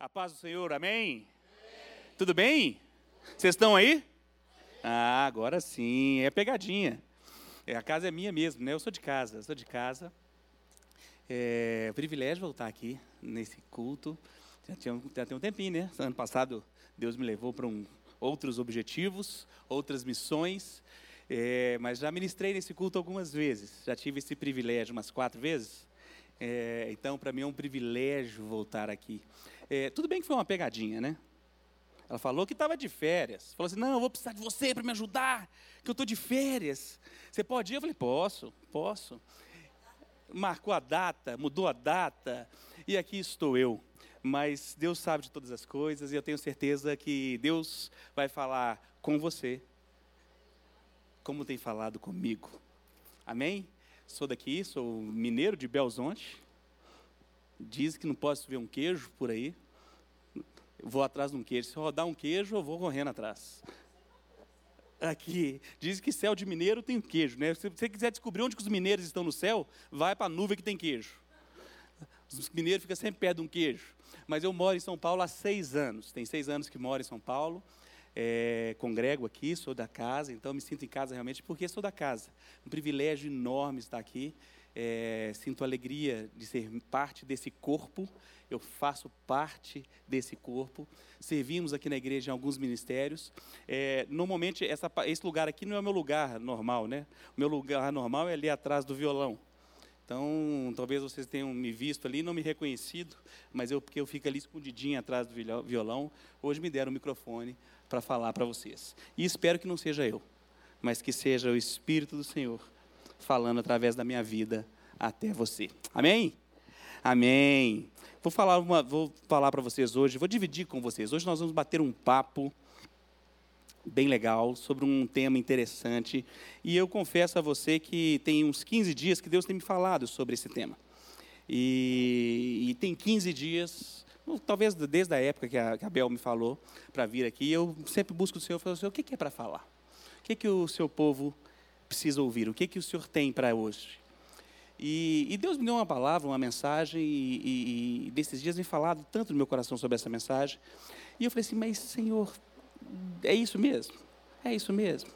A paz do Senhor, amém? amém. Tudo bem? Vocês estão aí? Ah, agora sim, é pegadinha. É, a casa é minha mesmo, né? Eu sou de casa, sou de casa. É privilégio voltar aqui nesse culto. Já, tinha, já tem um tempinho, né? Ano passado Deus me levou para um, outros objetivos, outras missões. É, mas já ministrei nesse culto algumas vezes. Já tive esse privilégio umas quatro vezes. É, então, para mim é um privilégio voltar aqui. É, tudo bem que foi uma pegadinha, né? Ela falou que estava de férias. Falou assim: não, eu vou precisar de você para me ajudar, que eu estou de férias. Você pode ir? Eu falei: posso, posso. Marcou a data, mudou a data, e aqui estou eu. Mas Deus sabe de todas as coisas, e eu tenho certeza que Deus vai falar com você, como tem falado comigo. Amém? Sou daqui, sou mineiro de Belzonte. Diz que não posso ver um queijo por aí. Vou atrás de um queijo. Se rodar um queijo, eu vou correndo atrás. Aqui, diz que céu de mineiro tem queijo, né? Se você quiser descobrir onde os mineiros estão no céu, vai para a nuvem que tem queijo. Os mineiros ficam sempre perto de um queijo. Mas eu moro em São Paulo há seis anos. Tem seis anos que moro em São Paulo. É, congrego aqui, sou da casa, então me sinto em casa realmente porque sou da casa. Um privilégio enorme estar aqui é, sinto alegria de ser parte desse corpo, eu faço parte desse corpo. Servimos aqui na igreja em alguns ministérios. É, normalmente, essa, esse lugar aqui não é o meu lugar normal, né? O meu lugar normal é ali atrás do violão. Então, talvez vocês tenham me visto ali, não me reconhecido, mas eu porque eu fico ali escondidinho atrás do violão, hoje me deram o microfone para falar para vocês. E espero que não seja eu, mas que seja o Espírito do Senhor falando através da minha vida até você. Amém? Amém. Vou falar, uma, vou falar para vocês hoje, vou dividir com vocês. Hoje nós vamos bater um papo bem legal sobre um tema interessante. E eu confesso a você que tem uns 15 dias que Deus tem me falado sobre esse tema. E, e tem 15 dias, talvez desde a época que a, que a Bel me falou para vir aqui, eu sempre busco o Senhor e falo, Senhor, o que, que é para falar? O que, que o seu povo precisa ouvir? O que, que o Senhor tem para hoje? E, e, Deus me deu uma palavra, uma mensagem, e, e, desses dias vem falado tanto no meu coração sobre essa mensagem. E eu falei assim, mas Senhor, é isso mesmo? É isso mesmo?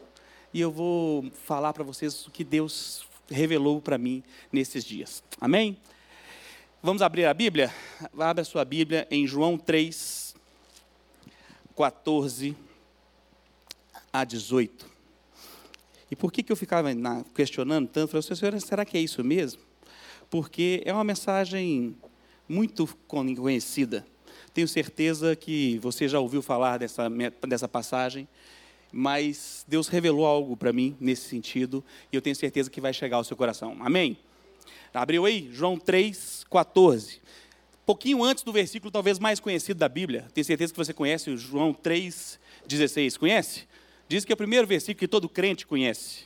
E eu vou falar para vocês o que Deus revelou para mim nesses dias. Amém? Vamos abrir a Bíblia? Abra a sua Bíblia em João 3, 14 a 18. E por que, que eu ficava na, questionando tanto? Falei, senhora, será que é isso mesmo? Porque é uma mensagem muito conhecida. Tenho certeza que você já ouviu falar dessa, dessa passagem, mas Deus revelou algo para mim nesse sentido, e eu tenho certeza que vai chegar ao seu coração. Amém? Abriu aí? João 3, 14. Pouquinho antes do versículo talvez mais conhecido da Bíblia. Tenho certeza que você conhece o João 3, 16. Conhece? Diz que é o primeiro versículo que todo crente conhece.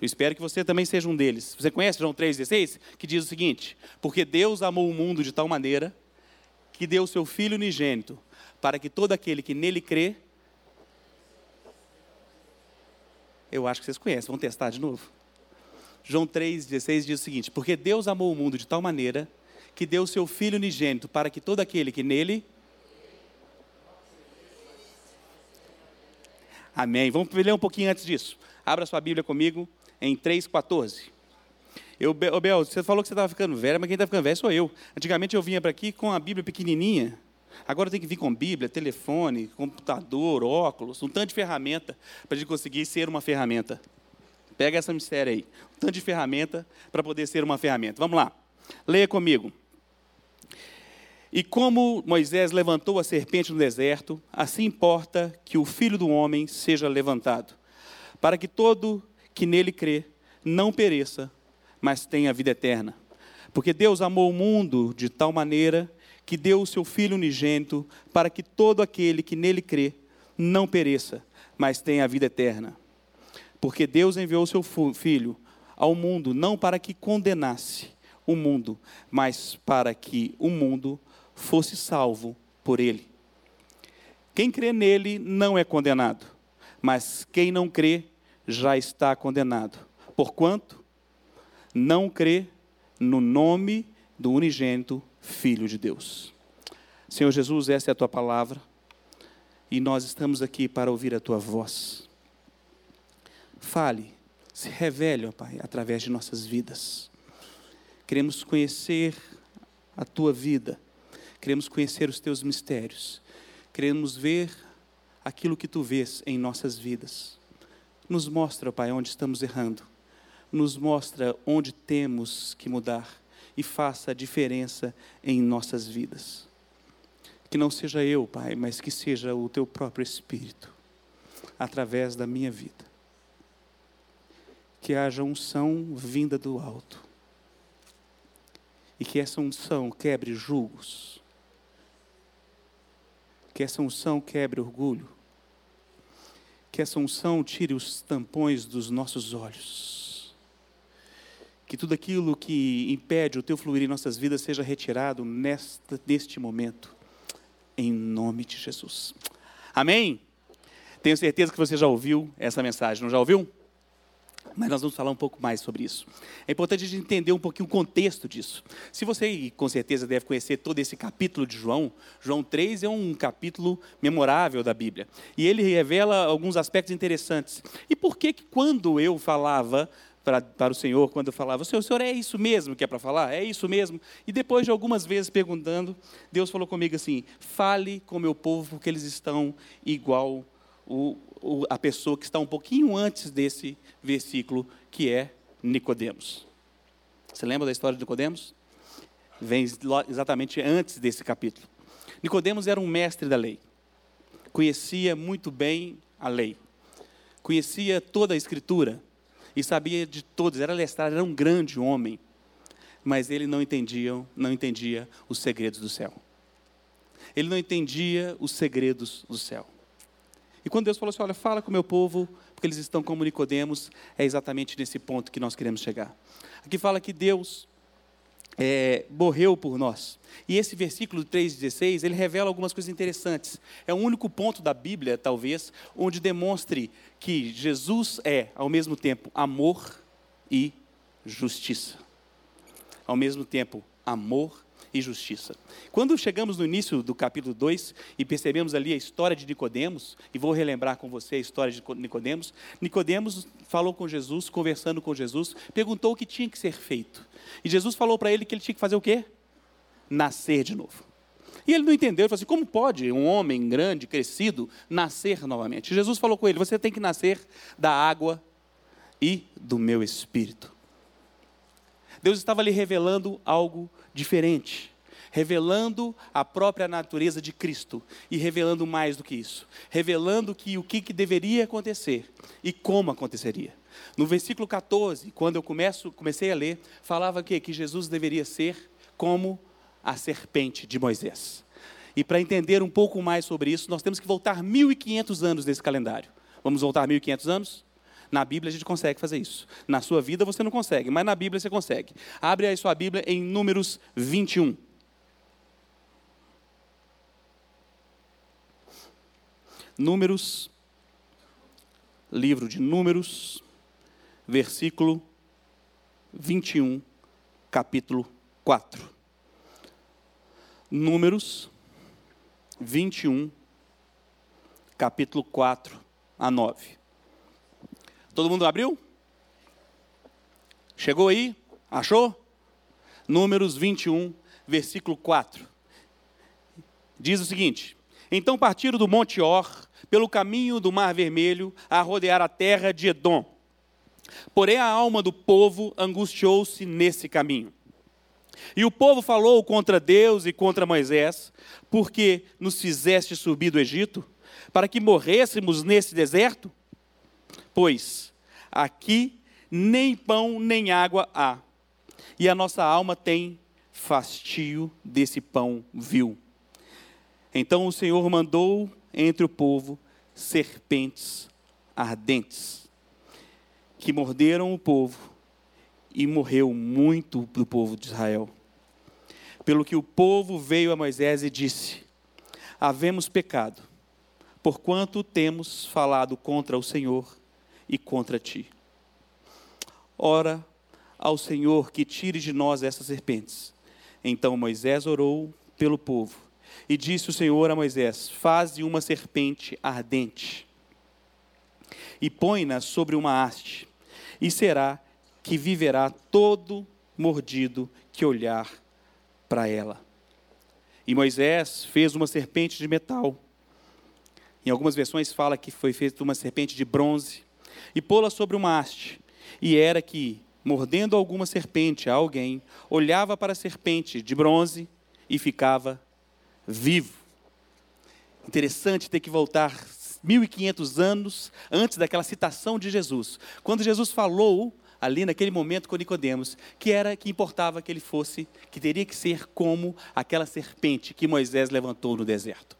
Eu espero que você também seja um deles. Você conhece João 3,16? Que diz o seguinte: Porque Deus amou o mundo de tal maneira que deu o seu Filho unigênito, para que todo aquele que nele crê. Eu acho que vocês conhecem, vamos testar de novo. João 3,16 diz o seguinte: Porque Deus amou o mundo de tal maneira que deu o seu Filho unigênito, para que todo aquele que nele Amém. Vamos ler um pouquinho antes disso. Abra sua Bíblia comigo em 3,14. Eu, Bel, você falou que você estava ficando velho, mas quem está ficando velho sou eu. Antigamente eu vinha para aqui com a Bíblia pequenininha. Agora tenho que vir com Bíblia, telefone, computador, óculos, um tanto de ferramenta para a gente conseguir ser uma ferramenta. Pega essa mistério aí. Um tanto de ferramenta para poder ser uma ferramenta. Vamos lá. Leia comigo. E como Moisés levantou a serpente no deserto, assim importa que o filho do homem seja levantado, para que todo que nele crê não pereça, mas tenha vida eterna. Porque Deus amou o mundo de tal maneira que deu o seu Filho unigênito, para que todo aquele que nele crê não pereça, mas tenha a vida eterna. Porque Deus enviou o seu Filho ao mundo não para que condenasse o mundo, mas para que o mundo fosse salvo por ele. Quem crê nele não é condenado, mas quem não crê já está condenado. Porquanto não crê no nome do unigênito Filho de Deus. Senhor Jesus, essa é a tua palavra e nós estamos aqui para ouvir a tua voz. Fale, se revele, ó Pai, através de nossas vidas. Queremos conhecer a tua vida, queremos conhecer os teus mistérios, queremos ver aquilo que tu vês em nossas vidas. Nos mostra, Pai, onde estamos errando, nos mostra onde temos que mudar e faça a diferença em nossas vidas. Que não seja eu, Pai, mas que seja o teu próprio Espírito, através da minha vida. Que haja unção vinda do alto. E que essa unção quebre julgos. Que essa unção quebre orgulho. Que essa unção tire os tampões dos nossos olhos. Que tudo aquilo que impede o teu fluir em nossas vidas seja retirado nesta, neste momento em nome de Jesus. Amém? Tenho certeza que você já ouviu essa mensagem, não já ouviu? Mas nós vamos falar um pouco mais sobre isso. É importante a gente entender um pouquinho o contexto disso. Se você, com certeza, deve conhecer todo esse capítulo de João, João 3 é um capítulo memorável da Bíblia. E ele revela alguns aspectos interessantes. E por que, que quando eu falava para, para o Senhor quando eu falava, Senhor, Senhor, é isso mesmo que é para falar? É isso mesmo? E depois de algumas vezes perguntando, Deus falou comigo assim: fale com o meu povo, porque eles estão igual o, o, a pessoa que está um pouquinho antes desse versículo, que é Nicodemos. Você lembra da história de Nicodemos? Vem exatamente antes desse capítulo. Nicodemos era um mestre da lei. Conhecia muito bem a lei. Conhecia toda a escritura e sabia de todos, era lestrado, era um grande homem, mas ele não entendia, não entendia os segredos do céu. Ele não entendia os segredos do céu. E quando Deus falou assim, olha, fala com o meu povo, porque eles estão como Nicodemos, é exatamente nesse ponto que nós queremos chegar. Aqui fala que Deus é, morreu por nós. E esse versículo 3,16, ele revela algumas coisas interessantes. É o único ponto da Bíblia, talvez, onde demonstre que Jesus é, ao mesmo tempo, amor e justiça. Ao mesmo tempo, amor e justiça. Quando chegamos no início do capítulo 2 e percebemos ali a história de Nicodemos, e vou relembrar com você a história de Nicodemos, Nicodemos falou com Jesus, conversando com Jesus, perguntou o que tinha que ser feito. E Jesus falou para ele que ele tinha que fazer o quê? Nascer de novo. E ele não entendeu, ele falou assim: como pode um homem grande, crescido, nascer novamente? Jesus falou com ele: você tem que nascer da água e do meu espírito. Deus estava lhe revelando algo diferente, revelando a própria natureza de Cristo e revelando mais do que isso, revelando que o que, que deveria acontecer e como aconteceria. No versículo 14, quando eu começo, comecei a ler, falava que, que Jesus deveria ser como a serpente de Moisés. E para entender um pouco mais sobre isso, nós temos que voltar 1500 anos nesse calendário. Vamos voltar 1500 anos? Na Bíblia a gente consegue fazer isso. Na sua vida você não consegue, mas na Bíblia você consegue. Abre aí sua Bíblia em Números 21. Números, livro de Números, versículo 21, capítulo 4. Números 21, capítulo 4 a 9. Todo mundo abriu? Chegou aí? Achou? Números 21, versículo 4. Diz o seguinte: Então partiram do Monte Or, pelo caminho do Mar Vermelho, a rodear a terra de Edom. Porém, a alma do povo angustiou-se nesse caminho. E o povo falou contra Deus e contra Moisés, porque nos fizeste subir do Egito, para que morrêssemos nesse deserto? Pois aqui nem pão nem água há, e a nossa alma tem fastio desse pão vil. Então o Senhor mandou entre o povo serpentes ardentes, que morderam o povo, e morreu muito do povo de Israel. Pelo que o povo veio a Moisés e disse: Havemos pecado, porquanto temos falado contra o Senhor e contra ti. Ora ao Senhor que tire de nós essas serpentes. Então Moisés orou pelo povo, E disse o Senhor a Moisés: Faze uma serpente ardente e põe-na sobre uma haste, e será que viverá todo mordido que olhar para ela. E Moisés fez uma serpente de metal. Em algumas versões fala que foi feita uma serpente de bronze e pô-la sobre uma haste. E era que, mordendo alguma serpente a alguém, olhava para a serpente de bronze e ficava vivo. Interessante ter que voltar 1500 anos antes daquela citação de Jesus. Quando Jesus falou ali naquele momento com Nicodemos, que era que importava que ele fosse, que teria que ser como aquela serpente que Moisés levantou no deserto.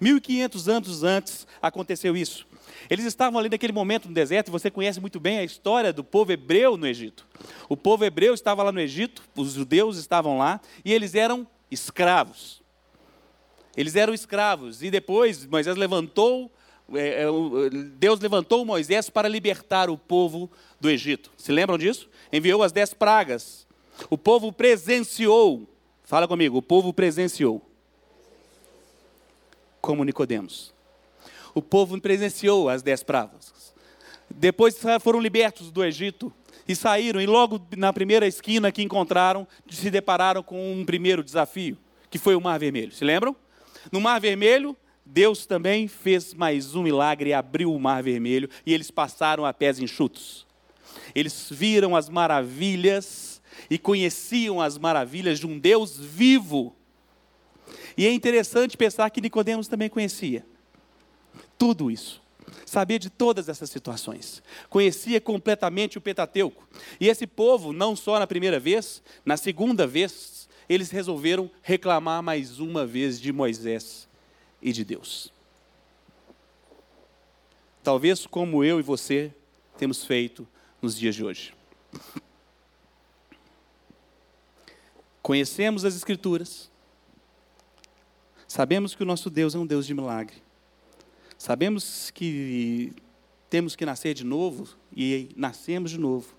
1500 anos antes aconteceu isso. Eles estavam ali naquele momento no deserto, e você conhece muito bem a história do povo hebreu no Egito. O povo hebreu estava lá no Egito, os judeus estavam lá, e eles eram escravos. Eles eram escravos, e depois Moisés levantou é, é, Deus levantou Moisés para libertar o povo do Egito. Se lembram disso? Enviou as dez pragas. O povo presenciou. Fala comigo, o povo presenciou. Como Nicodemos. O povo presenciou as dez pragas. Depois foram libertos do Egito e saíram, e logo na primeira esquina que encontraram, se depararam com um primeiro desafio, que foi o Mar Vermelho. Se lembram? No Mar Vermelho, Deus também fez mais um milagre, abriu o mar vermelho e eles passaram a pés enxutos. Eles viram as maravilhas e conheciam as maravilhas de um Deus vivo. E é interessante pensar que Nicodemos também conhecia tudo isso. Sabia de todas essas situações. Conhecia completamente o Pentateuco. E esse povo, não só na primeira vez, na segunda vez, eles resolveram reclamar mais uma vez de Moisés e de Deus. Talvez como eu e você temos feito nos dias de hoje. Conhecemos as Escrituras, sabemos que o nosso Deus é um Deus de milagre, sabemos que temos que nascer de novo e nascemos de novo,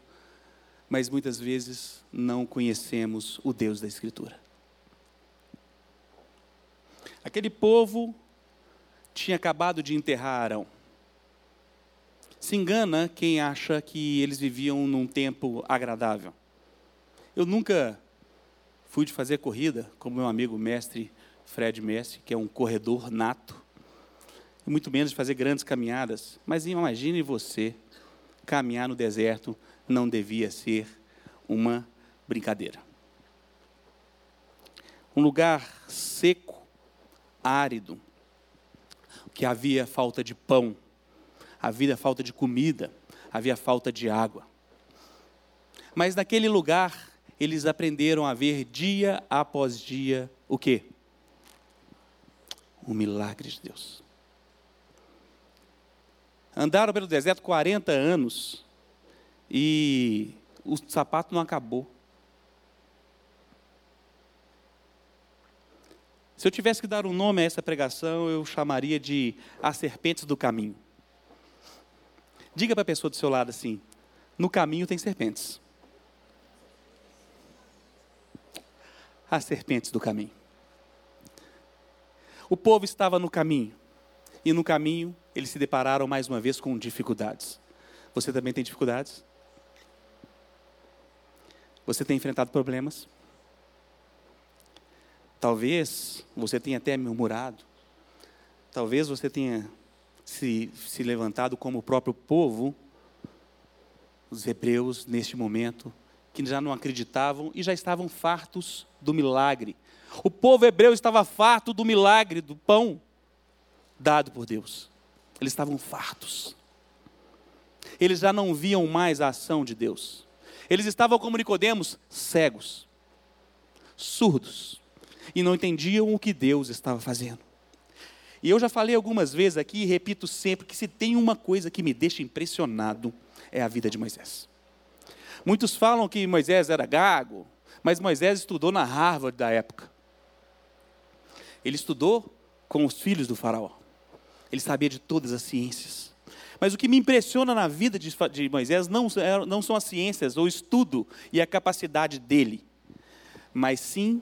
mas muitas vezes não conhecemos o Deus da Escritura. Aquele povo tinha acabado de enterrar Arão. Se engana quem acha que eles viviam num tempo agradável. Eu nunca fui de fazer corrida, como meu amigo mestre Fred Messi, que é um corredor nato, muito menos de fazer grandes caminhadas. Mas imagine você caminhar no deserto não devia ser uma brincadeira. Um lugar seco, árido, que havia falta de pão, havia falta de comida, havia falta de água. Mas naquele lugar, eles aprenderam a ver dia após dia o quê? O milagre de Deus. Andaram pelo deserto 40 anos e o sapato não acabou. Se eu tivesse que dar um nome a essa pregação, eu chamaria de As Serpentes do Caminho. Diga para a pessoa do seu lado assim: no caminho tem serpentes. As serpentes do caminho. O povo estava no caminho, e no caminho eles se depararam mais uma vez com dificuldades. Você também tem dificuldades? Você tem enfrentado problemas? Talvez você tenha até murmurado, talvez você tenha se, se levantado como o próprio povo, os hebreus, neste momento, que já não acreditavam e já estavam fartos do milagre. O povo hebreu estava farto do milagre, do pão dado por Deus. Eles estavam fartos. Eles já não viam mais a ação de Deus. Eles estavam como Nicodemos, cegos, surdos e não entendiam o que Deus estava fazendo. E eu já falei algumas vezes aqui e repito sempre que se tem uma coisa que me deixa impressionado é a vida de Moisés. Muitos falam que Moisés era gago, mas Moisés estudou na Harvard da época. Ele estudou com os filhos do faraó. Ele sabia de todas as ciências. Mas o que me impressiona na vida de, Moisés não, não são as ciências, o estudo e a capacidade dele, mas sim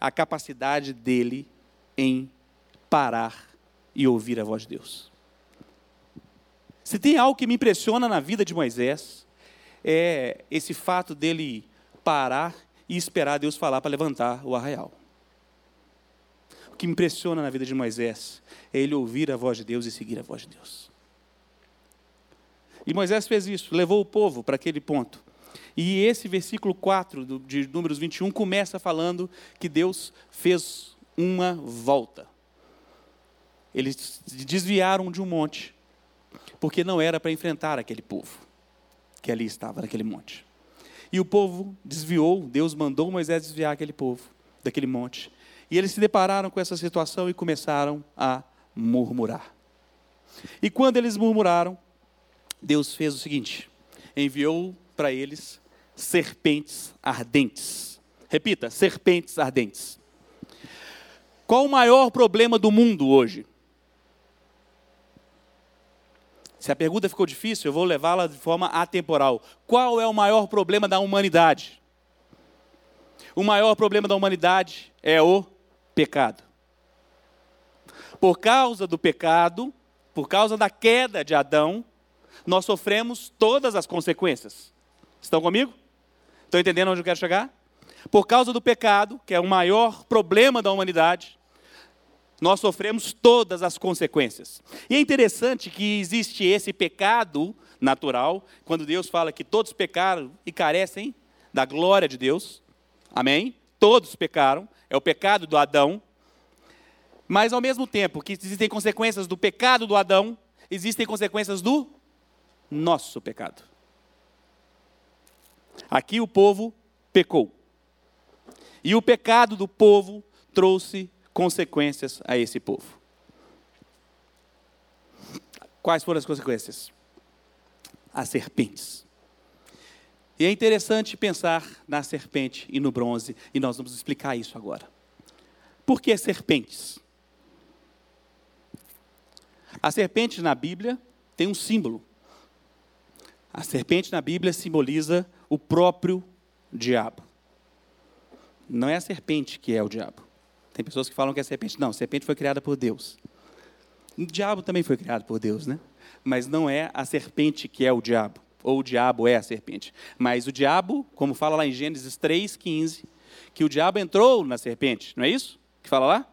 a capacidade dele em parar e ouvir a voz de Deus. Se tem algo que me impressiona na vida de Moisés, é esse fato dele parar e esperar Deus falar para levantar o arraial. O que me impressiona na vida de Moisés é ele ouvir a voz de Deus e seguir a voz de Deus. E Moisés fez isso, levou o povo para aquele ponto. E esse versículo 4 de Números 21 começa falando que Deus fez uma volta. Eles desviaram de um monte, porque não era para enfrentar aquele povo que ali estava, naquele monte. E o povo desviou, Deus mandou Moisés desviar aquele povo daquele monte. E eles se depararam com essa situação e começaram a murmurar. E quando eles murmuraram, Deus fez o seguinte: enviou para eles serpentes ardentes. Repita, serpentes ardentes. Qual o maior problema do mundo hoje? Se a pergunta ficou difícil, eu vou levá-la de forma atemporal. Qual é o maior problema da humanidade? O maior problema da humanidade é o pecado. Por causa do pecado, por causa da queda de Adão, nós sofremos todas as consequências. Estão comigo? Estão entendendo onde eu quero chegar? Por causa do pecado, que é o maior problema da humanidade, nós sofremos todas as consequências. E é interessante que existe esse pecado natural, quando Deus fala que todos pecaram e carecem da glória de Deus. Amém? Todos pecaram, é o pecado do Adão. Mas ao mesmo tempo que existem consequências do pecado do Adão, existem consequências do nosso pecado. Aqui o povo pecou. E o pecado do povo trouxe consequências a esse povo. Quais foram as consequências? As serpentes. E é interessante pensar na serpente e no bronze, e nós vamos explicar isso agora. Por que serpentes? A serpente na Bíblia tem um símbolo. A serpente na Bíblia simboliza o próprio diabo. Não é a serpente que é o diabo. Tem pessoas que falam que é a serpente. Não, a serpente foi criada por Deus. O diabo também foi criado por Deus, né? Mas não é a serpente que é o diabo. Ou o diabo é a serpente. Mas o diabo, como fala lá em Gênesis 3,15, que o diabo entrou na serpente, não é isso? Que fala lá?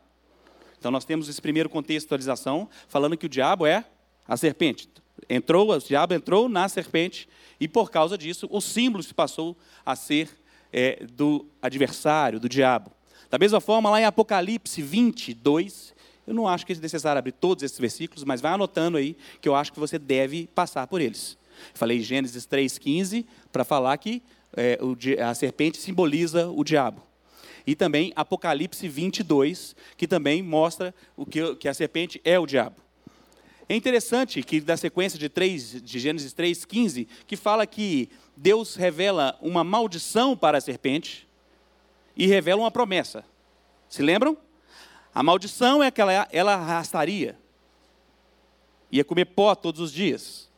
Então nós temos esse primeiro contextualização, falando que o diabo é a serpente entrou, o diabo entrou na serpente e por causa disso o símbolo se passou a ser é, do adversário, do diabo. Da mesma forma, lá em Apocalipse 22, eu não acho que é necessário abrir todos esses versículos, mas vai anotando aí que eu acho que você deve passar por eles. Falei Gênesis 3,15 para falar que é, a serpente simboliza o diabo. E também Apocalipse 22, que também mostra o que, que a serpente é o diabo. É interessante que da sequência de, 3, de Gênesis 3, 15, que fala que Deus revela uma maldição para a serpente e revela uma promessa. Se lembram? A maldição é que ela, ela arrastaria, ia comer pó todos os dias.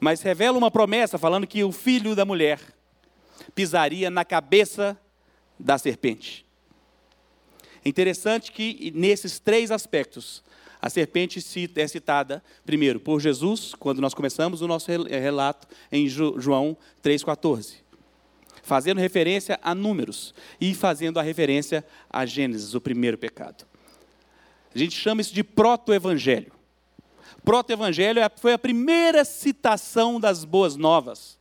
Mas revela uma promessa falando que o filho da mulher pisaria na cabeça da serpente. É interessante que nesses três aspectos, a serpente é citada, primeiro, por Jesus, quando nós começamos o nosso relato em João 3,14. Fazendo referência a números e fazendo a referência a Gênesis, o primeiro pecado. A gente chama isso de proto-evangelho. Proto-evangelho é foi a primeira citação das boas novas.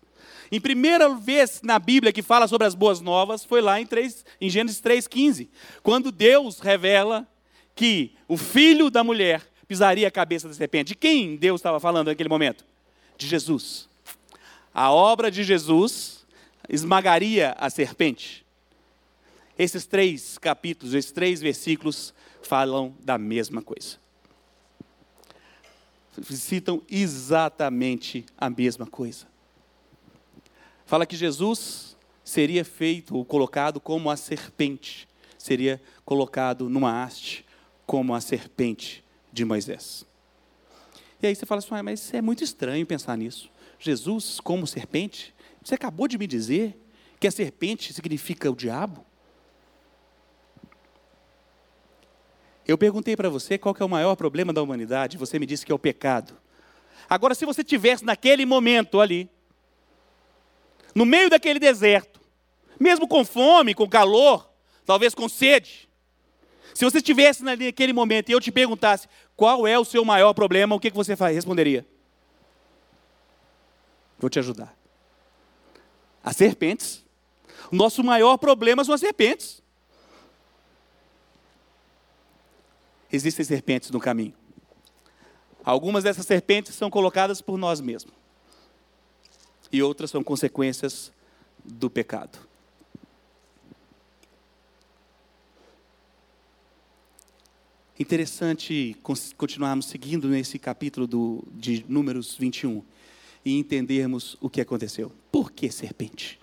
Em primeira vez na Bíblia que fala sobre as boas novas foi lá em, 3, em Gênesis 3,15, quando Deus revela que o filho da mulher pisaria a cabeça da serpente. De quem Deus estava falando naquele momento? De Jesus. A obra de Jesus esmagaria a serpente. Esses três capítulos, esses três versículos falam da mesma coisa. Citam exatamente a mesma coisa. Fala que Jesus seria feito ou colocado como a serpente, seria colocado numa haste como a serpente de Moisés. E aí você fala assim, ah, mas é muito estranho pensar nisso. Jesus como serpente? Você acabou de me dizer que a serpente significa o diabo? Eu perguntei para você qual é o maior problema da humanidade, você me disse que é o pecado. Agora, se você tivesse naquele momento ali, no meio daquele deserto, mesmo com fome, com calor, talvez com sede, se você estivesse naquele momento e eu te perguntasse qual é o seu maior problema, o que você responderia? Vou te ajudar. As serpentes. O nosso maior problema são as serpentes. Existem serpentes no caminho. Algumas dessas serpentes são colocadas por nós mesmos. E outras são consequências do pecado. Interessante continuarmos seguindo nesse capítulo do, de Números 21 e entendermos o que aconteceu. Por que serpente?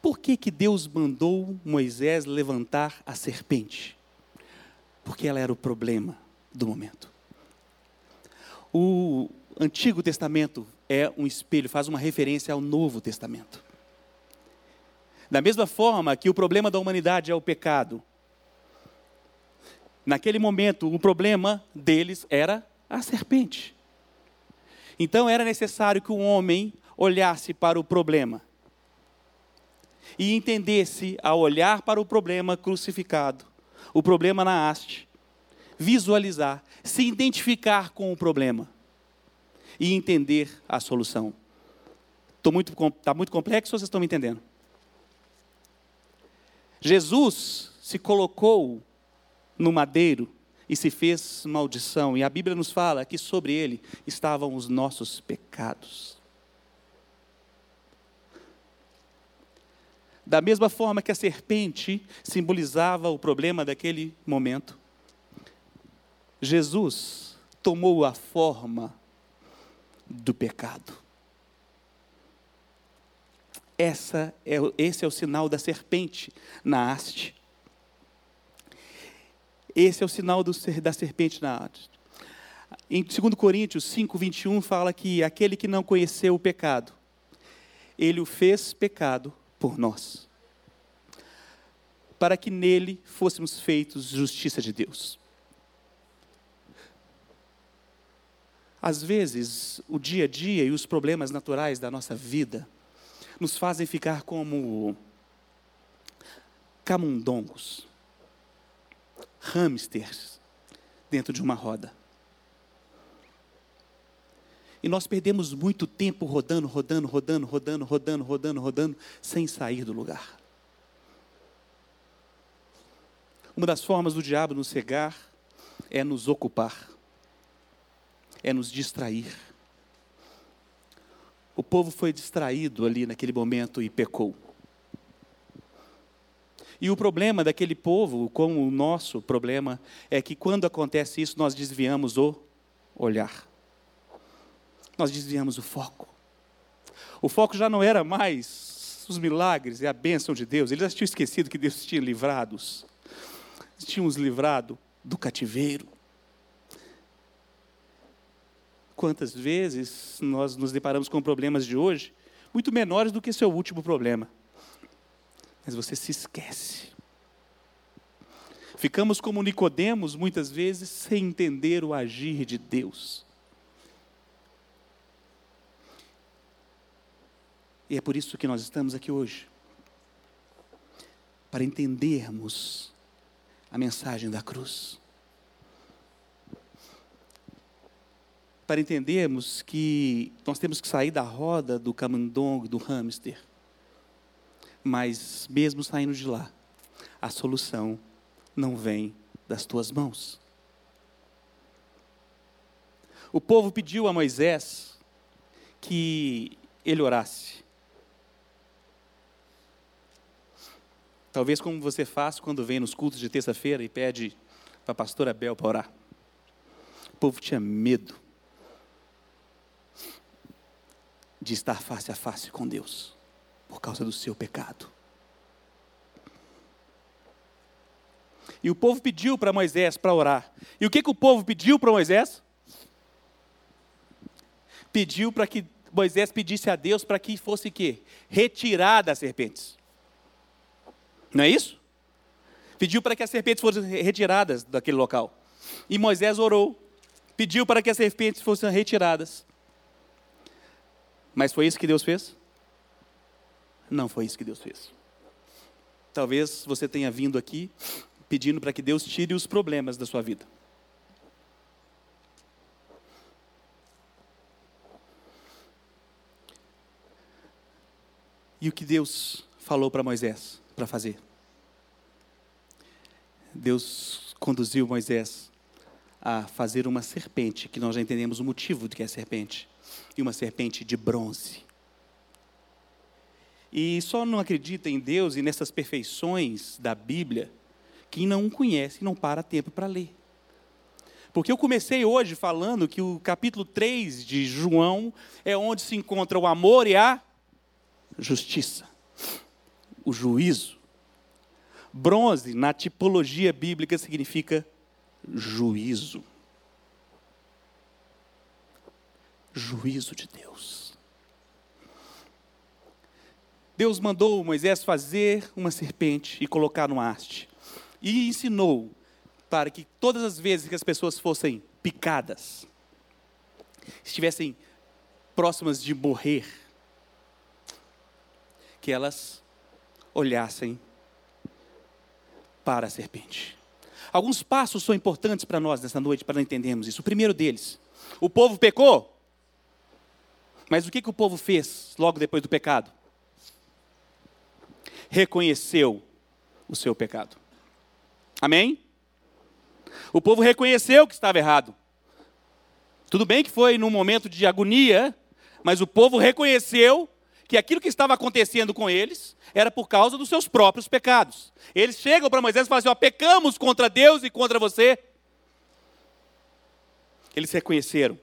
Por que, que Deus mandou Moisés levantar a serpente? Porque ela era o problema do momento. O Antigo Testamento é um espelho, faz uma referência ao Novo Testamento. Da mesma forma que o problema da humanidade é o pecado, naquele momento o problema deles era a serpente. Então era necessário que o homem olhasse para o problema e entendesse, ao olhar para o problema crucificado, o problema na haste, visualizar, se identificar com o problema e entender a solução. Está muito, tá muito complexo ou vocês estão me entendendo? Jesus se colocou no madeiro e se fez maldição. E a Bíblia nos fala que sobre ele estavam os nossos pecados. Da mesma forma que a serpente simbolizava o problema daquele momento, Jesus tomou a forma do pecado. Essa é, esse é o sinal da serpente na haste. Esse é o sinal do, da serpente na arte. Em 2 Coríntios 5, 21, fala que aquele que não conheceu o pecado, ele o fez pecado por nós, para que nele fôssemos feitos justiça de Deus. Às vezes, o dia a dia e os problemas naturais da nossa vida nos fazem ficar como camundongos hamsters dentro de uma roda. E nós perdemos muito tempo rodando, rodando, rodando, rodando, rodando, rodando, rodando, sem sair do lugar. Uma das formas do diabo nos cegar é nos ocupar, é nos distrair. O povo foi distraído ali naquele momento e pecou. E o problema daquele povo, como o nosso problema, é que quando acontece isso, nós desviamos o olhar. Nós desviamos o foco. O foco já não era mais os milagres e a bênção de Deus. Eles já tinham esquecido que Deus tinha livrados. Tinha os livrado do cativeiro. Quantas vezes nós nos deparamos com problemas de hoje muito menores do que seu último problema mas você se esquece. Ficamos como Nicodemos muitas vezes sem entender o agir de Deus. E é por isso que nós estamos aqui hoje. Para entendermos a mensagem da cruz. Para entendermos que nós temos que sair da roda do camundongo, do hamster mas mesmo saindo de lá, a solução não vem das tuas mãos. O povo pediu a Moisés que ele orasse. Talvez como você faz quando vem nos cultos de terça-feira e pede para a pastora Bel para orar. O povo tinha medo de estar face a face com Deus por causa do seu pecado. E o povo pediu para Moisés para orar. E o que, que o povo pediu para Moisés? Pediu para que Moisés pedisse a Deus para que fosse que? Retirada as serpentes. Não é isso? pediu para que as serpentes fossem retiradas daquele local. E Moisés orou, pediu para que as serpentes fossem retiradas. Mas foi isso que Deus fez? Não foi isso que Deus fez. Talvez você tenha vindo aqui pedindo para que Deus tire os problemas da sua vida. E o que Deus falou para Moisés para fazer? Deus conduziu Moisés a fazer uma serpente, que nós já entendemos o motivo do que é serpente, e uma serpente de bronze. E só não acredita em Deus e nessas perfeições da Bíblia quem não conhece e não para tempo para ler. Porque eu comecei hoje falando que o capítulo 3 de João é onde se encontra o amor e a justiça, o juízo. Bronze, na tipologia bíblica, significa juízo. Juízo de Deus. Deus mandou Moisés fazer uma serpente e colocar no haste. E ensinou para que todas as vezes que as pessoas fossem picadas, estivessem próximas de morrer, que elas olhassem para a serpente. Alguns passos são importantes para nós nessa noite, para entendermos isso. O primeiro deles, o povo pecou, mas o que, que o povo fez logo depois do pecado? reconheceu o seu pecado. Amém? O povo reconheceu que estava errado. Tudo bem que foi num momento de agonia, mas o povo reconheceu que aquilo que estava acontecendo com eles era por causa dos seus próprios pecados. Eles chegam para Moisés e falam assim: ó, pecamos contra Deus e contra você. Eles reconheceram.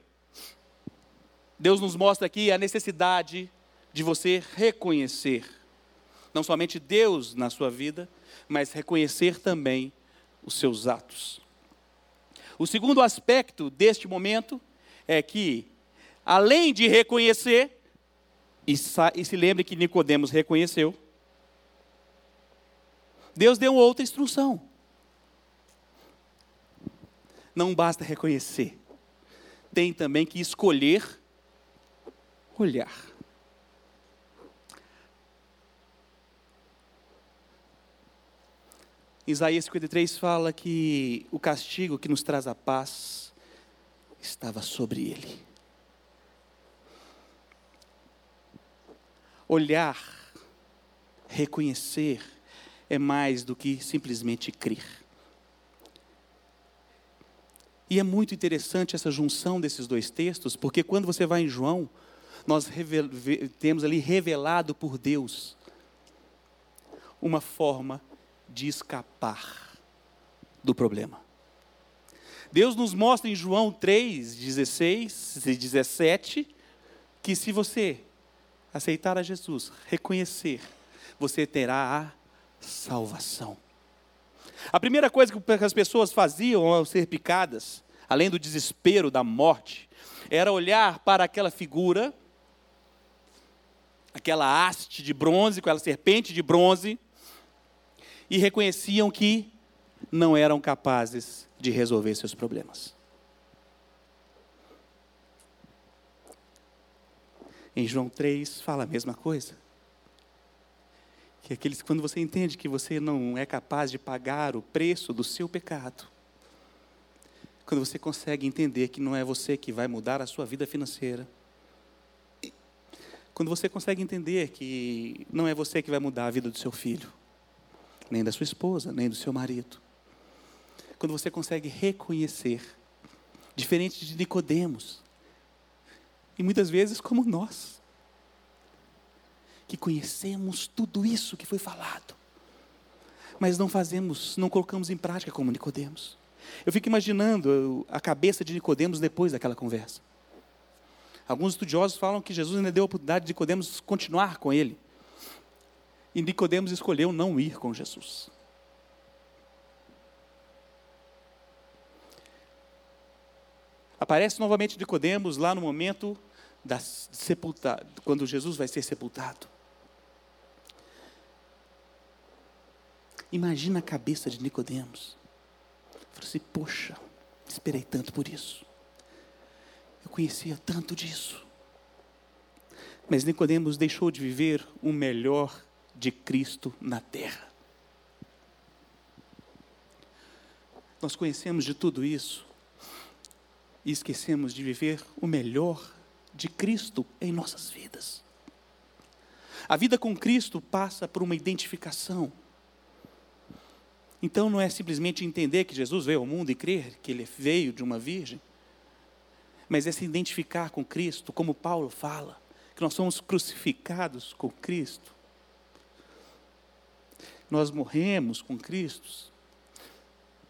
Deus nos mostra aqui a necessidade de você reconhecer não somente Deus na sua vida, mas reconhecer também os seus atos. O segundo aspecto deste momento é que, além de reconhecer, e, e se lembre que Nicodemos reconheceu, Deus deu outra instrução. Não basta reconhecer, tem também que escolher olhar. Isaías 53 fala que o castigo que nos traz a paz estava sobre ele. Olhar, reconhecer, é mais do que simplesmente crer. E é muito interessante essa junção desses dois textos, porque quando você vai em João, nós temos ali revelado por Deus uma forma de escapar do problema. Deus nos mostra em João 3, 16 e 17, que se você aceitar a Jesus, reconhecer, você terá a salvação. A primeira coisa que as pessoas faziam ao ser picadas, além do desespero da morte, era olhar para aquela figura, aquela haste de bronze, aquela serpente de bronze, e reconheciam que não eram capazes de resolver seus problemas. Em João 3 fala a mesma coisa. Que aqueles quando você entende que você não é capaz de pagar o preço do seu pecado, quando você consegue entender que não é você que vai mudar a sua vida financeira, quando você consegue entender que não é você que vai mudar a vida do seu filho, nem da sua esposa, nem do seu marido. Quando você consegue reconhecer, diferente de Nicodemos, e muitas vezes como nós, que conhecemos tudo isso que foi falado, mas não fazemos, não colocamos em prática como Nicodemos. Eu fico imaginando a cabeça de Nicodemos depois daquela conversa. Alguns estudiosos falam que Jesus ainda deu a oportunidade de Nicodemos continuar com ele. E Nicodemos escolheu não ir com Jesus. Aparece novamente Nicodemos lá no momento da sepultada, quando Jesus vai ser sepultado. Imagina a cabeça de Nicodemos. Falou assim: Poxa, esperei tanto por isso. Eu conhecia tanto disso. Mas Nicodemos deixou de viver o melhor de Cristo na terra. Nós conhecemos de tudo isso e esquecemos de viver o melhor de Cristo em nossas vidas. A vida com Cristo passa por uma identificação. Então não é simplesmente entender que Jesus veio ao mundo e crer que ele veio de uma virgem, mas é se identificar com Cristo, como Paulo fala, que nós somos crucificados com Cristo. Nós morremos com Cristo,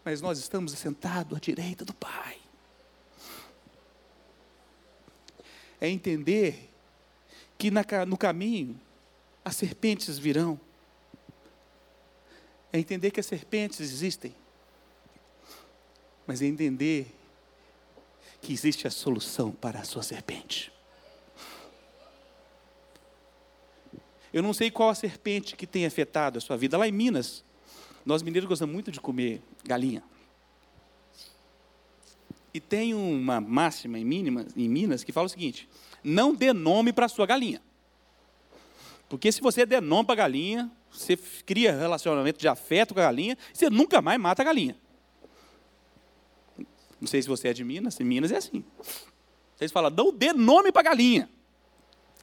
mas nós estamos sentados à direita do Pai. É entender que no caminho as serpentes virão é entender que as serpentes existem, mas é entender que existe a solução para a sua serpente. Eu não sei qual a serpente que tem afetado a sua vida. Lá em Minas, nós mineiros gostamos muito de comer galinha. E tem uma máxima em, mínima, em Minas que fala o seguinte: não dê nome para sua galinha. Porque se você der nome para a galinha, você cria relacionamento de afeto com a galinha, você nunca mais mata a galinha. Não sei se você é de Minas, em Minas é assim. Vocês falam, não dê nome para a galinha.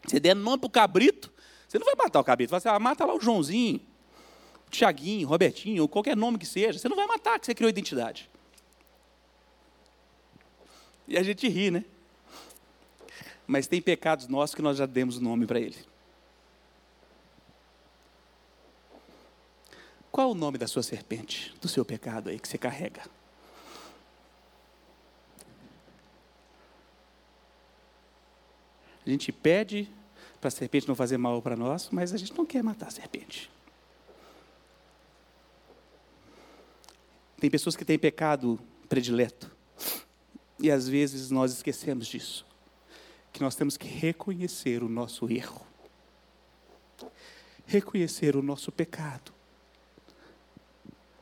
Você der nome para o cabrito, você não vai matar o cabrito. Você vai mata lá o Joãozinho, o Tiaguinho, Robertinho, ou qualquer nome que seja. Você não vai matar, que você criou identidade. E a gente ri, né? Mas tem pecados nossos que nós já demos nome para ele. Qual o nome da sua serpente, do seu pecado aí que você carrega? A gente pede para a serpente não fazer mal para nós, mas a gente não quer matar a serpente. Tem pessoas que têm pecado predileto. E às vezes nós esquecemos disso. Que nós temos que reconhecer o nosso erro. Reconhecer o nosso pecado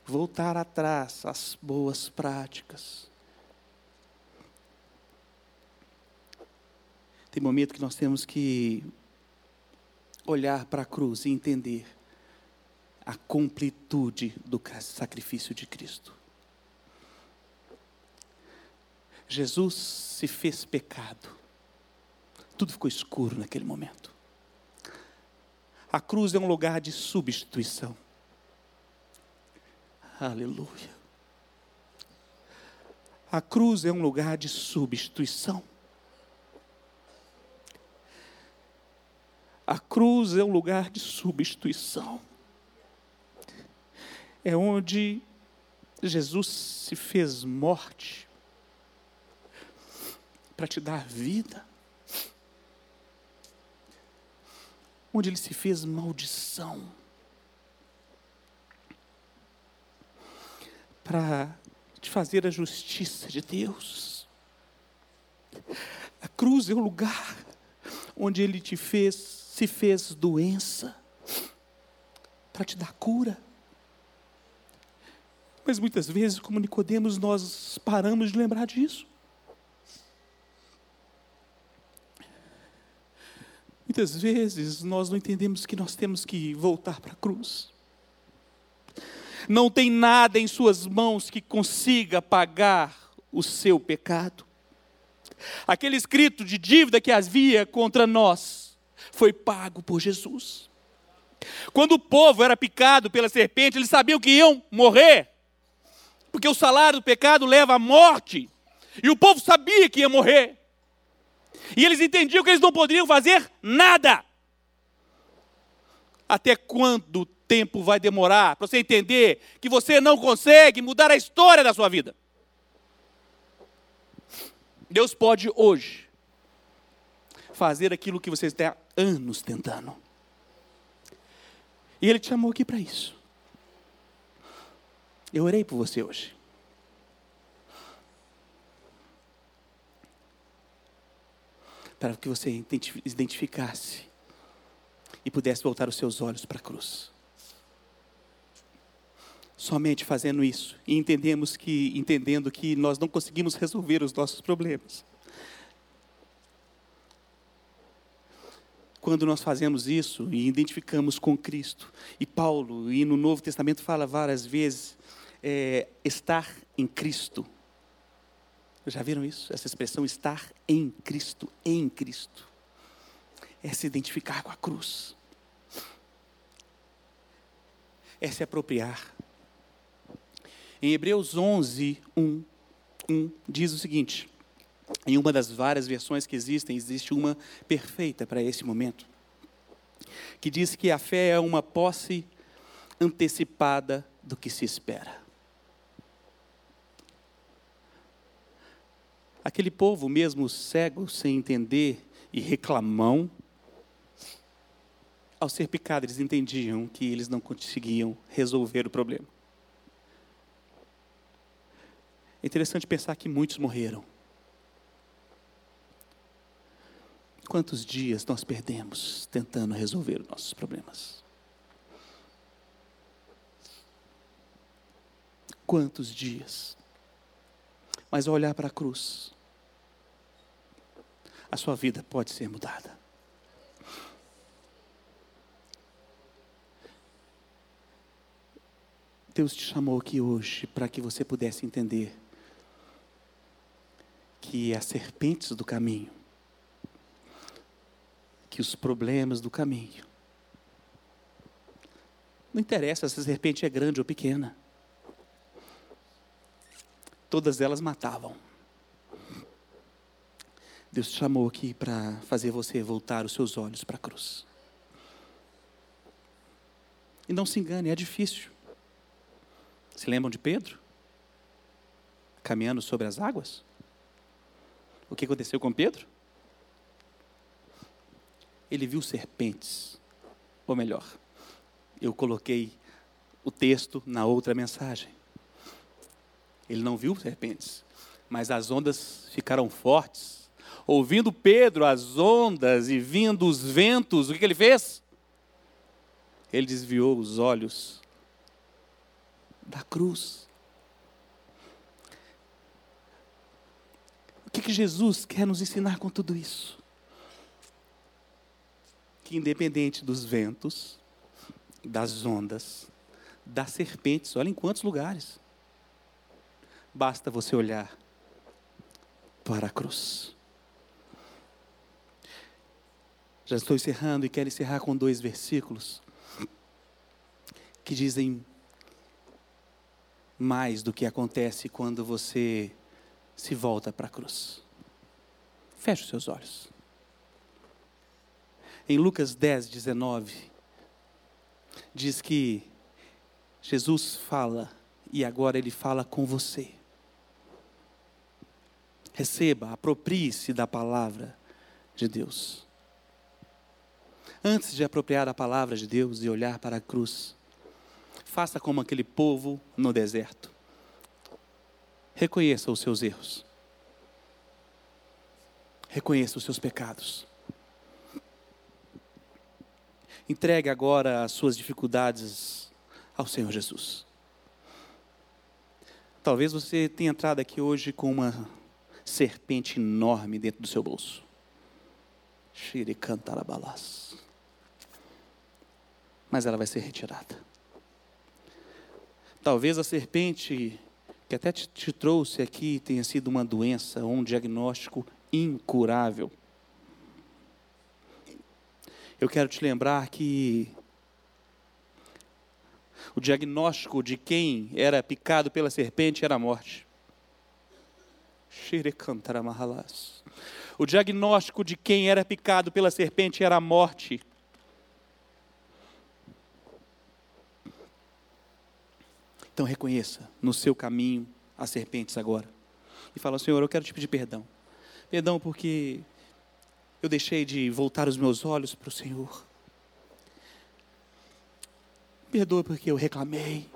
voltar atrás às boas práticas. Tem momento que nós temos que olhar para a cruz e entender a completude do sacrifício de Cristo. Jesus se fez pecado. Tudo ficou escuro naquele momento. A cruz é um lugar de substituição. Aleluia. A cruz é um lugar de substituição. A cruz é um lugar de substituição. É onde Jesus se fez morte para te dar vida. Onde ele se fez maldição para te fazer a justiça de Deus. A cruz é o lugar onde Ele te fez, se fez doença, para te dar cura. Mas muitas vezes, como Nicodemos, nós paramos de lembrar disso. Muitas vezes nós não entendemos que nós temos que voltar para a cruz não tem nada em suas mãos que consiga pagar o seu pecado. Aquele escrito de dívida que havia contra nós foi pago por Jesus. Quando o povo era picado pela serpente, eles sabiam que iam morrer, porque o salário do pecado leva à morte, e o povo sabia que ia morrer, e eles entendiam que eles não poderiam fazer nada. Até quando tempo vai demorar para você entender que você não consegue mudar a história da sua vida. Deus pode hoje fazer aquilo que você está há anos tentando. E Ele te chamou aqui para isso. Eu orei por você hoje. Para que você identificasse e pudesse voltar os seus olhos para a cruz. somente fazendo isso e entendemos que entendendo que nós não conseguimos resolver os nossos problemas. Quando nós fazemos isso e identificamos com Cristo, e Paulo, e no Novo Testamento fala várias vezes, é, estar em Cristo. Já viram isso? Essa expressão estar em Cristo, em Cristo. É se identificar com a cruz. É se apropriar em Hebreus 11, 1, 1 diz o seguinte: em uma das várias versões que existem, existe uma perfeita para esse momento, que diz que a fé é uma posse antecipada do que se espera. Aquele povo, mesmo cego, sem entender e reclamão, ao ser picado, eles entendiam que eles não conseguiam resolver o problema. É interessante pensar que muitos morreram. Quantos dias nós perdemos tentando resolver os nossos problemas? Quantos dias? Mas ao olhar para a cruz, a sua vida pode ser mudada. Deus te chamou aqui hoje para que você pudesse entender que as serpentes do caminho, que os problemas do caminho, não interessa se a serpente é grande ou pequena, todas elas matavam. Deus te chamou aqui para fazer você voltar os seus olhos para a cruz. E não se engane, é difícil. Se lembram de Pedro? Caminhando sobre as águas? O que aconteceu com Pedro? Ele viu serpentes. Ou melhor, eu coloquei o texto na outra mensagem. Ele não viu serpentes, mas as ondas ficaram fortes. Ouvindo Pedro as ondas e vindo os ventos, o que, ele fez? Ele desviou os olhos da cruz. O que, que Jesus quer nos ensinar com tudo isso? Que independente dos ventos, das ondas, das serpentes, olha em quantos lugares, basta você olhar para a cruz. Já estou encerrando e quero encerrar com dois versículos que dizem mais do que acontece quando você se volta para a cruz. Feche os seus olhos. Em Lucas 10, 19, diz que Jesus fala e agora ele fala com você. Receba, aproprie-se da palavra de Deus. Antes de apropriar a palavra de Deus e olhar para a cruz, faça como aquele povo no deserto. Reconheça os seus erros. Reconheça os seus pecados. Entregue agora as suas dificuldades ao Senhor Jesus. Talvez você tenha entrado aqui hoje com uma serpente enorme dentro do seu bolso. Xiricantarabalás. Mas ela vai ser retirada. Talvez a serpente que até te, te trouxe aqui tenha sido uma doença ou um diagnóstico incurável. Eu quero te lembrar que o diagnóstico de quem era picado pela serpente era a morte. O diagnóstico de quem era picado pela serpente era a morte. Então reconheça no seu caminho as serpentes agora. E fala, Senhor, eu quero te pedir perdão. Perdão porque eu deixei de voltar os meus olhos para o Senhor. Perdoe porque eu reclamei.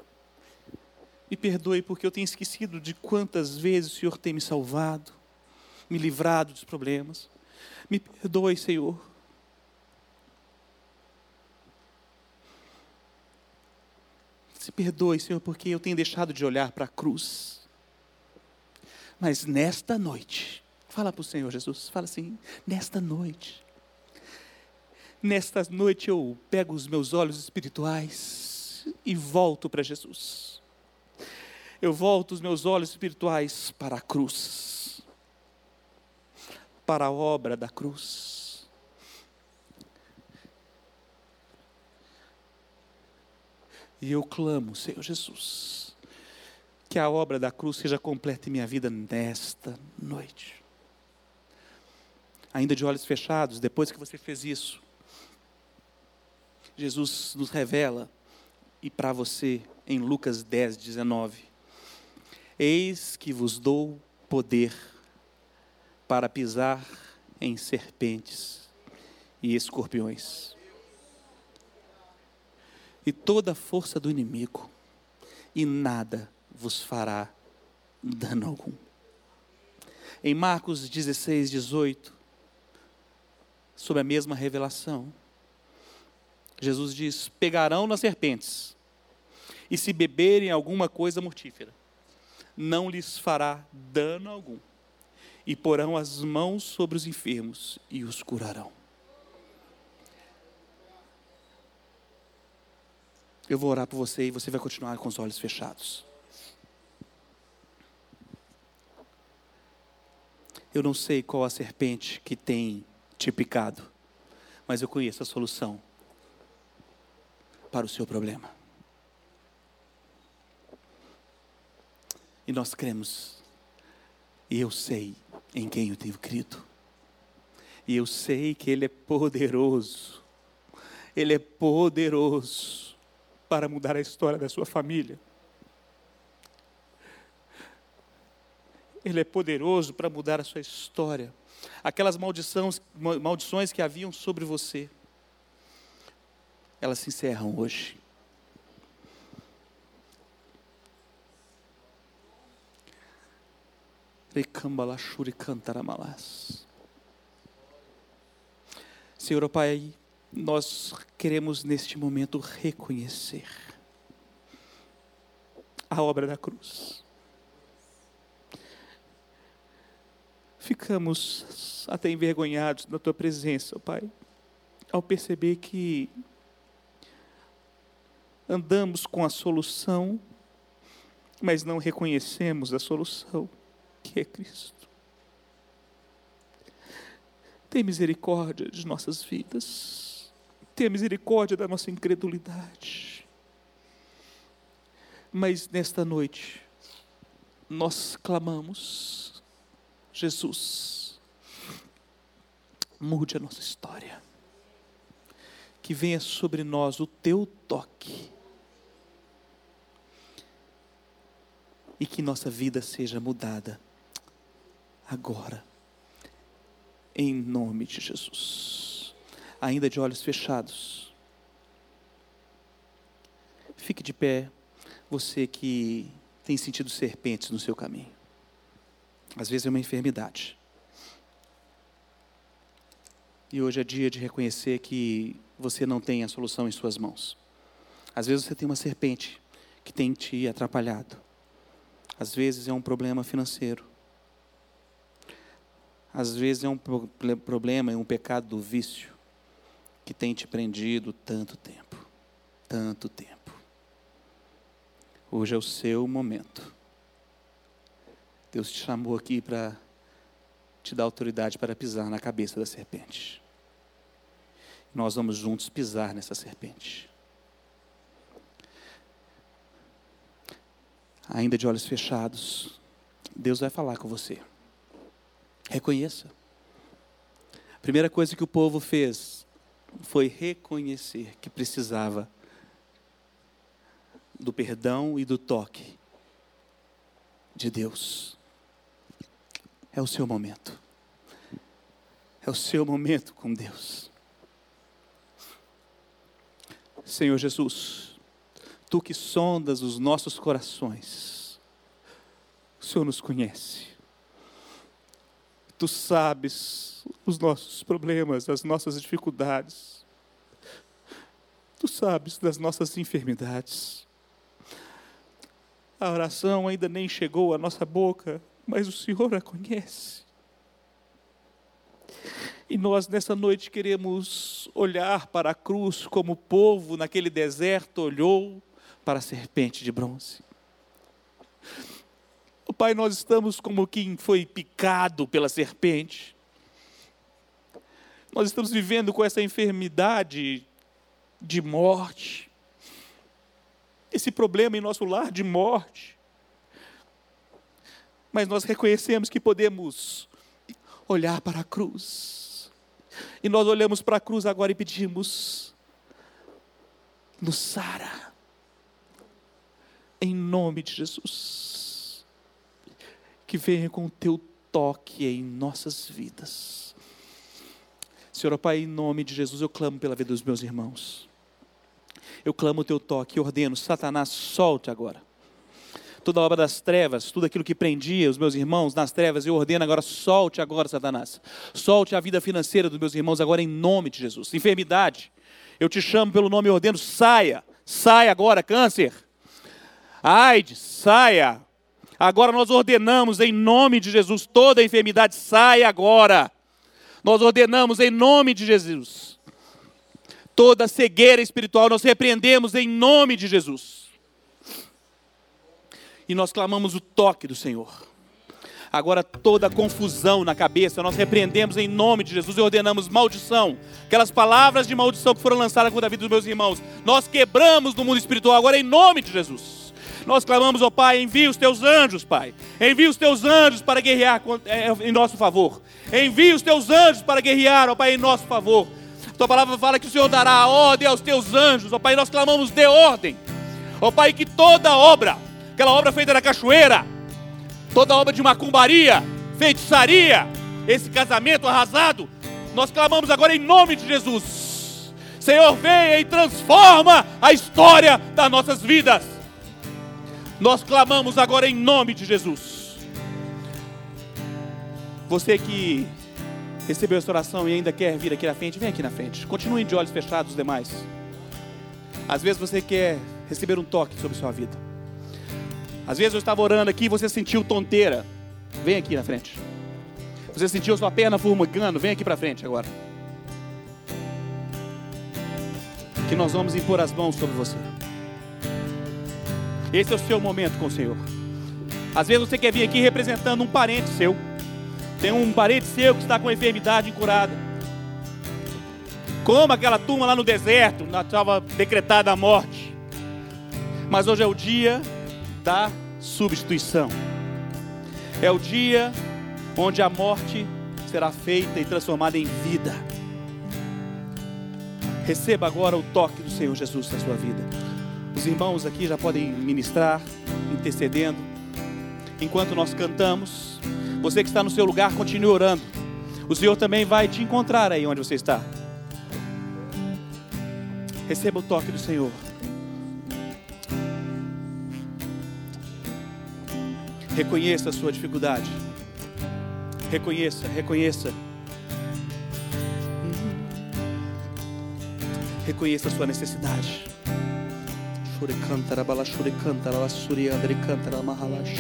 Me perdoe porque eu tenho esquecido de quantas vezes o Senhor tem me salvado, me livrado dos problemas. Me perdoe, Senhor. Se perdoe, Senhor, porque eu tenho deixado de olhar para a cruz. Mas nesta noite, fala para o Senhor Jesus, fala assim: nesta noite, nesta noite eu pego os meus olhos espirituais e volto para Jesus. Eu volto os meus olhos espirituais para a cruz, para a obra da cruz. E eu clamo, Senhor Jesus, que a obra da cruz seja completa em minha vida nesta noite. Ainda de olhos fechados, depois que você fez isso, Jesus nos revela, e para você, em Lucas 10, 19: Eis que vos dou poder para pisar em serpentes e escorpiões, e toda a força do inimigo, e nada vos fará dano algum. Em Marcos 16, 18, sobre a mesma revelação, Jesus diz: pegarão nas serpentes, e se beberem alguma coisa mortífera, não lhes fará dano algum, e porão as mãos sobre os enfermos e os curarão. Eu vou orar por você e você vai continuar com os olhos fechados. Eu não sei qual a serpente que tem te picado, mas eu conheço a solução para o seu problema. E nós cremos, e eu sei em quem eu tenho crido, e eu sei que Ele é poderoso, Ele é poderoso para mudar a história da sua família. Ele é poderoso para mudar a sua história. Aquelas maldições, maldições que haviam sobre você elas se encerram hoje. Senhor Pai, nós queremos neste momento reconhecer a obra da cruz. Ficamos até envergonhados na tua presença, Pai, ao perceber que andamos com a solução, mas não reconhecemos a solução, que é Cristo. Tem misericórdia de nossas vidas, tenha misericórdia da nossa incredulidade. Mas nesta noite, nós clamamos, Jesus, mude a nossa história que venha sobre nós o teu toque. E que nossa vida seja mudada agora, em nome de Jesus. Ainda de olhos fechados, fique de pé, você que tem sentido serpentes no seu caminho. Às vezes é uma enfermidade. E hoje é dia de reconhecer que você não tem a solução em suas mãos. Às vezes você tem uma serpente que tem te atrapalhado. Às vezes é um problema financeiro. Às vezes é um problema, é um pecado do vício que tem te prendido tanto tempo. Tanto tempo. Hoje é o seu momento. Deus te chamou aqui para te dar autoridade para pisar na cabeça da serpente nós vamos juntos pisar nessa serpente. Ainda de olhos fechados, Deus vai falar com você. Reconheça. A primeira coisa que o povo fez foi reconhecer que precisava do perdão e do toque de Deus. É o seu momento. É o seu momento com Deus. Senhor Jesus, tu que sondas os nossos corações, o Senhor nos conhece. Tu sabes os nossos problemas, as nossas dificuldades. Tu sabes das nossas enfermidades. A oração ainda nem chegou à nossa boca, mas o Senhor a conhece. E nós nessa noite queremos olhar para a cruz como o povo naquele deserto olhou para a serpente de bronze. Oh, Pai, nós estamos como quem foi picado pela serpente. Nós estamos vivendo com essa enfermidade de morte, esse problema em nosso lar de morte. Mas nós reconhecemos que podemos olhar para a cruz e nós olhamos para a cruz agora e pedimos: nos sara, em nome de Jesus, que venha com o teu toque em nossas vidas. Senhor, Pai, em nome de Jesus, eu clamo pela vida dos meus irmãos. Eu clamo o teu toque, ordeno, Satanás, solte agora toda a obra das trevas, tudo aquilo que prendia os meus irmãos nas trevas, eu ordeno agora, solte agora, Satanás. Solte a vida financeira dos meus irmãos agora em nome de Jesus. Enfermidade, eu te chamo pelo nome e ordeno, saia, saia agora, câncer. AIDS, saia. Agora nós ordenamos em nome de Jesus, toda enfermidade saia agora. Nós ordenamos em nome de Jesus. Toda cegueira espiritual nós repreendemos em nome de Jesus e nós clamamos o toque do Senhor. Agora toda confusão na cabeça, nós repreendemos em nome de Jesus e ordenamos maldição. Aquelas palavras de maldição que foram lançadas contra a vida dos meus irmãos, nós quebramos no mundo espiritual agora em nome de Jesus. Nós clamamos, ó Pai, envia os teus anjos, Pai. Envia os teus anjos para guerrear é, em nosso favor. Envia os teus anjos para guerrear, ó Pai, em nosso favor. Tua palavra fala que o Senhor dará ordem aos teus anjos, ó Pai. Nós clamamos de ordem. Ó Pai, que toda obra aquela obra feita na cachoeira, toda obra de macumbaria, feitiçaria, esse casamento arrasado, nós clamamos agora em nome de Jesus. Senhor, venha e transforma a história das nossas vidas. Nós clamamos agora em nome de Jesus. Você que recebeu essa oração e ainda quer vir aqui na frente, vem aqui na frente. Continue de olhos fechados os demais. Às vezes você quer receber um toque sobre sua vida. Às vezes eu estava orando aqui e você sentiu tonteira. Vem aqui na frente. Você sentiu sua perna formigando, vem aqui para frente agora. Que nós vamos impor as mãos sobre você. Esse é o seu momento com o Senhor. Às vezes você quer vir aqui representando um parente seu. Tem um parente seu que está com enfermidade incurada. Como aquela turma lá no deserto, estava decretada a morte. Mas hoje é o dia da substituição. É o dia onde a morte será feita e transformada em vida. Receba agora o toque do Senhor Jesus na sua vida. Os irmãos aqui já podem ministrar, intercedendo. Enquanto nós cantamos, você que está no seu lugar, continue orando. O Senhor também vai te encontrar aí onde você está. Receba o toque do Senhor. Reconheça a sua dificuldade. Reconheça, reconheça. Reconheça a sua necessidade. Shurikantara bala shurikantara la suriandri kantara mahalash.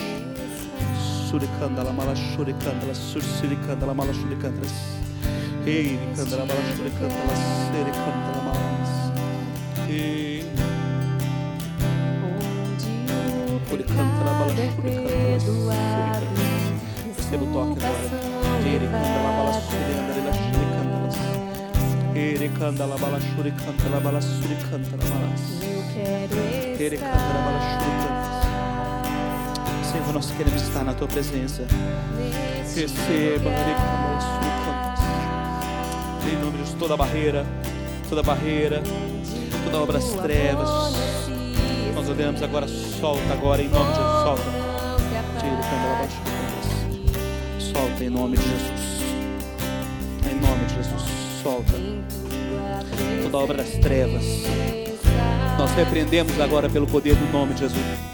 Surikandala mala shurikandala sursurikandala mala shurikandra. Ei, kandala bala shurikandala serikandala malas. Ei. Shurikandala bala shurikandala Receba o toque agora. Ele canta lá bala canta lá. Ele canta lá bala shuri canta lá bala suri canta lá balas. Ele canta lá bala shuri canta. Senhor, nós queremos estar na tua presença. Receba, ele canta canta. Em nome de Jesus, toda barreira, toda barreira, toda obra das trevas. Nós ordenamos agora, solta agora, em nome de Jesus, solta. Tira, canta lá baixo solta em nome de Jesus. Em nome de Jesus, solta toda obra das trevas. Nós repreendemos agora pelo poder do nome de Jesus.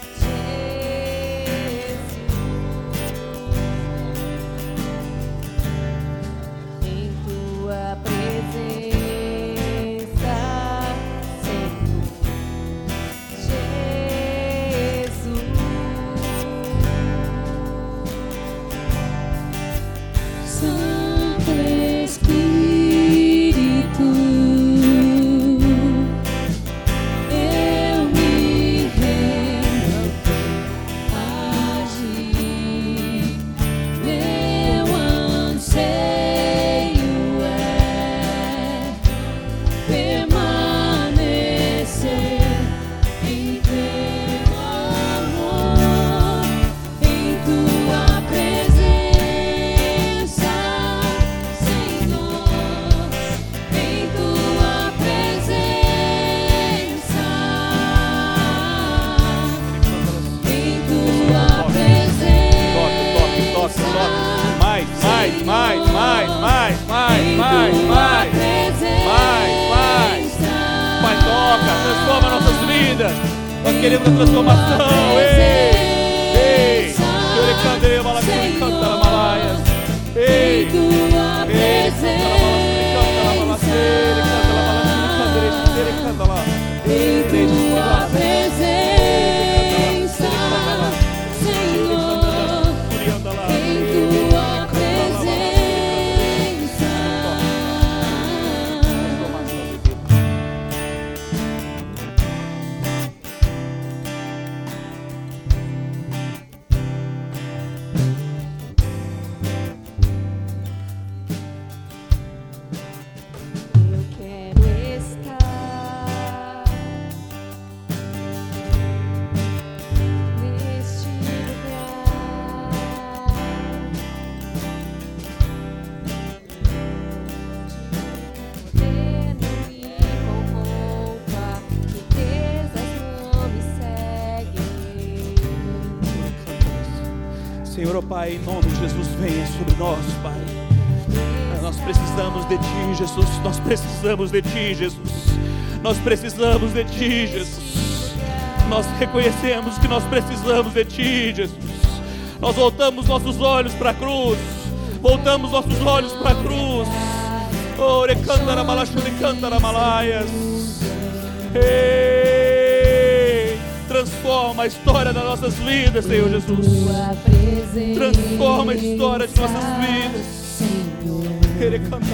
Pai, em nome de Jesus, venha sobre nós, Pai. Nós precisamos de Ti, Jesus. Nós precisamos de Ti, Jesus. Nós precisamos de Ti, Jesus. Nós reconhecemos que nós precisamos de Ti, Jesus. Nós voltamos nossos olhos para a cruz. Voltamos nossos olhos para a cruz. Ore cantara malachuri cantara malaias. Ei, transforma a história das nossas vidas, Senhor Jesus. Tua presença, Transforma a história de nossas vidas. Senhor. Ele canta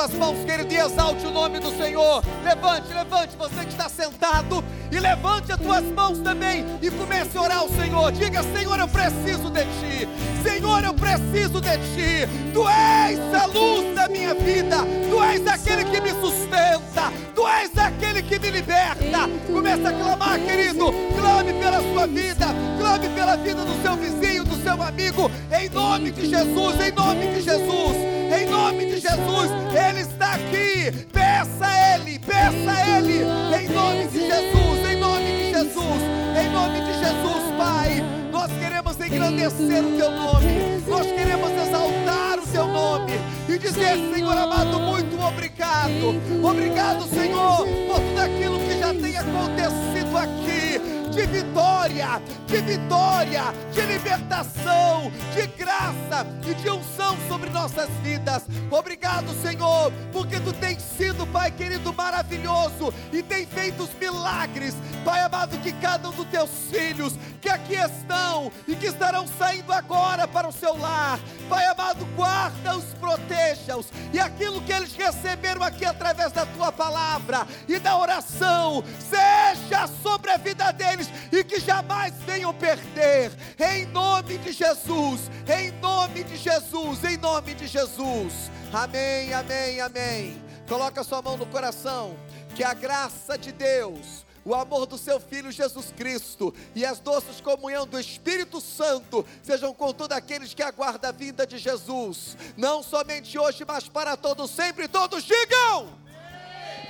Levante as tuas mãos, querido, e exalte o nome do Senhor. Levante, levante, você que está sentado. E levante as tuas mãos também e comece a orar ao Senhor. Diga, Senhor, eu preciso de Ti. Senhor, eu preciso de Ti. Tu és a luz da minha vida. Tu és aquele que me sustenta. Tu és aquele que me liberta. Comece a clamar, querido. Clame pela sua vida. Clame pela vida do seu vizinho, do seu amigo. Em nome de Jesus, em nome de Jesus. Em nome de Jesus, Ele está aqui. Peça a Ele, peça a Ele. Em nome de Jesus, em nome de Jesus, em nome de Jesus, Pai. Nós queremos engrandecer o Teu nome. Nós queremos exaltar o Teu nome. E dizer, Senhor amado, muito obrigado. Obrigado, Senhor, por tudo aquilo que já tem acontecido aqui de vitória, de vitória, de libertação, de graça e de unção sobre nossas vidas. Obrigado, Senhor, porque tu tens sido, Pai querido, maravilhoso e tem feito os milagres, Pai amado, que cada um dos teus filhos que aqui estão e que estarão saindo agora para o seu lar, Pai amado, guarda-os, proteja-os e aquilo que eles receberam aqui através da tua palavra e da oração, seja sobre a vida deles e que jamais venham perder, em nome de Jesus, em nome de Jesus, em nome de Jesus. Amém, amém, amém. Coloca sua mão no coração, que a graça de Deus, o amor do seu Filho Jesus Cristo e as doces comunhão do Espírito Santo sejam com todos aqueles que aguardam a vinda de Jesus, não somente hoje, mas para todos sempre. Todos digam: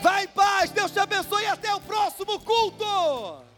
Vai em paz, Deus te abençoe e até o próximo culto.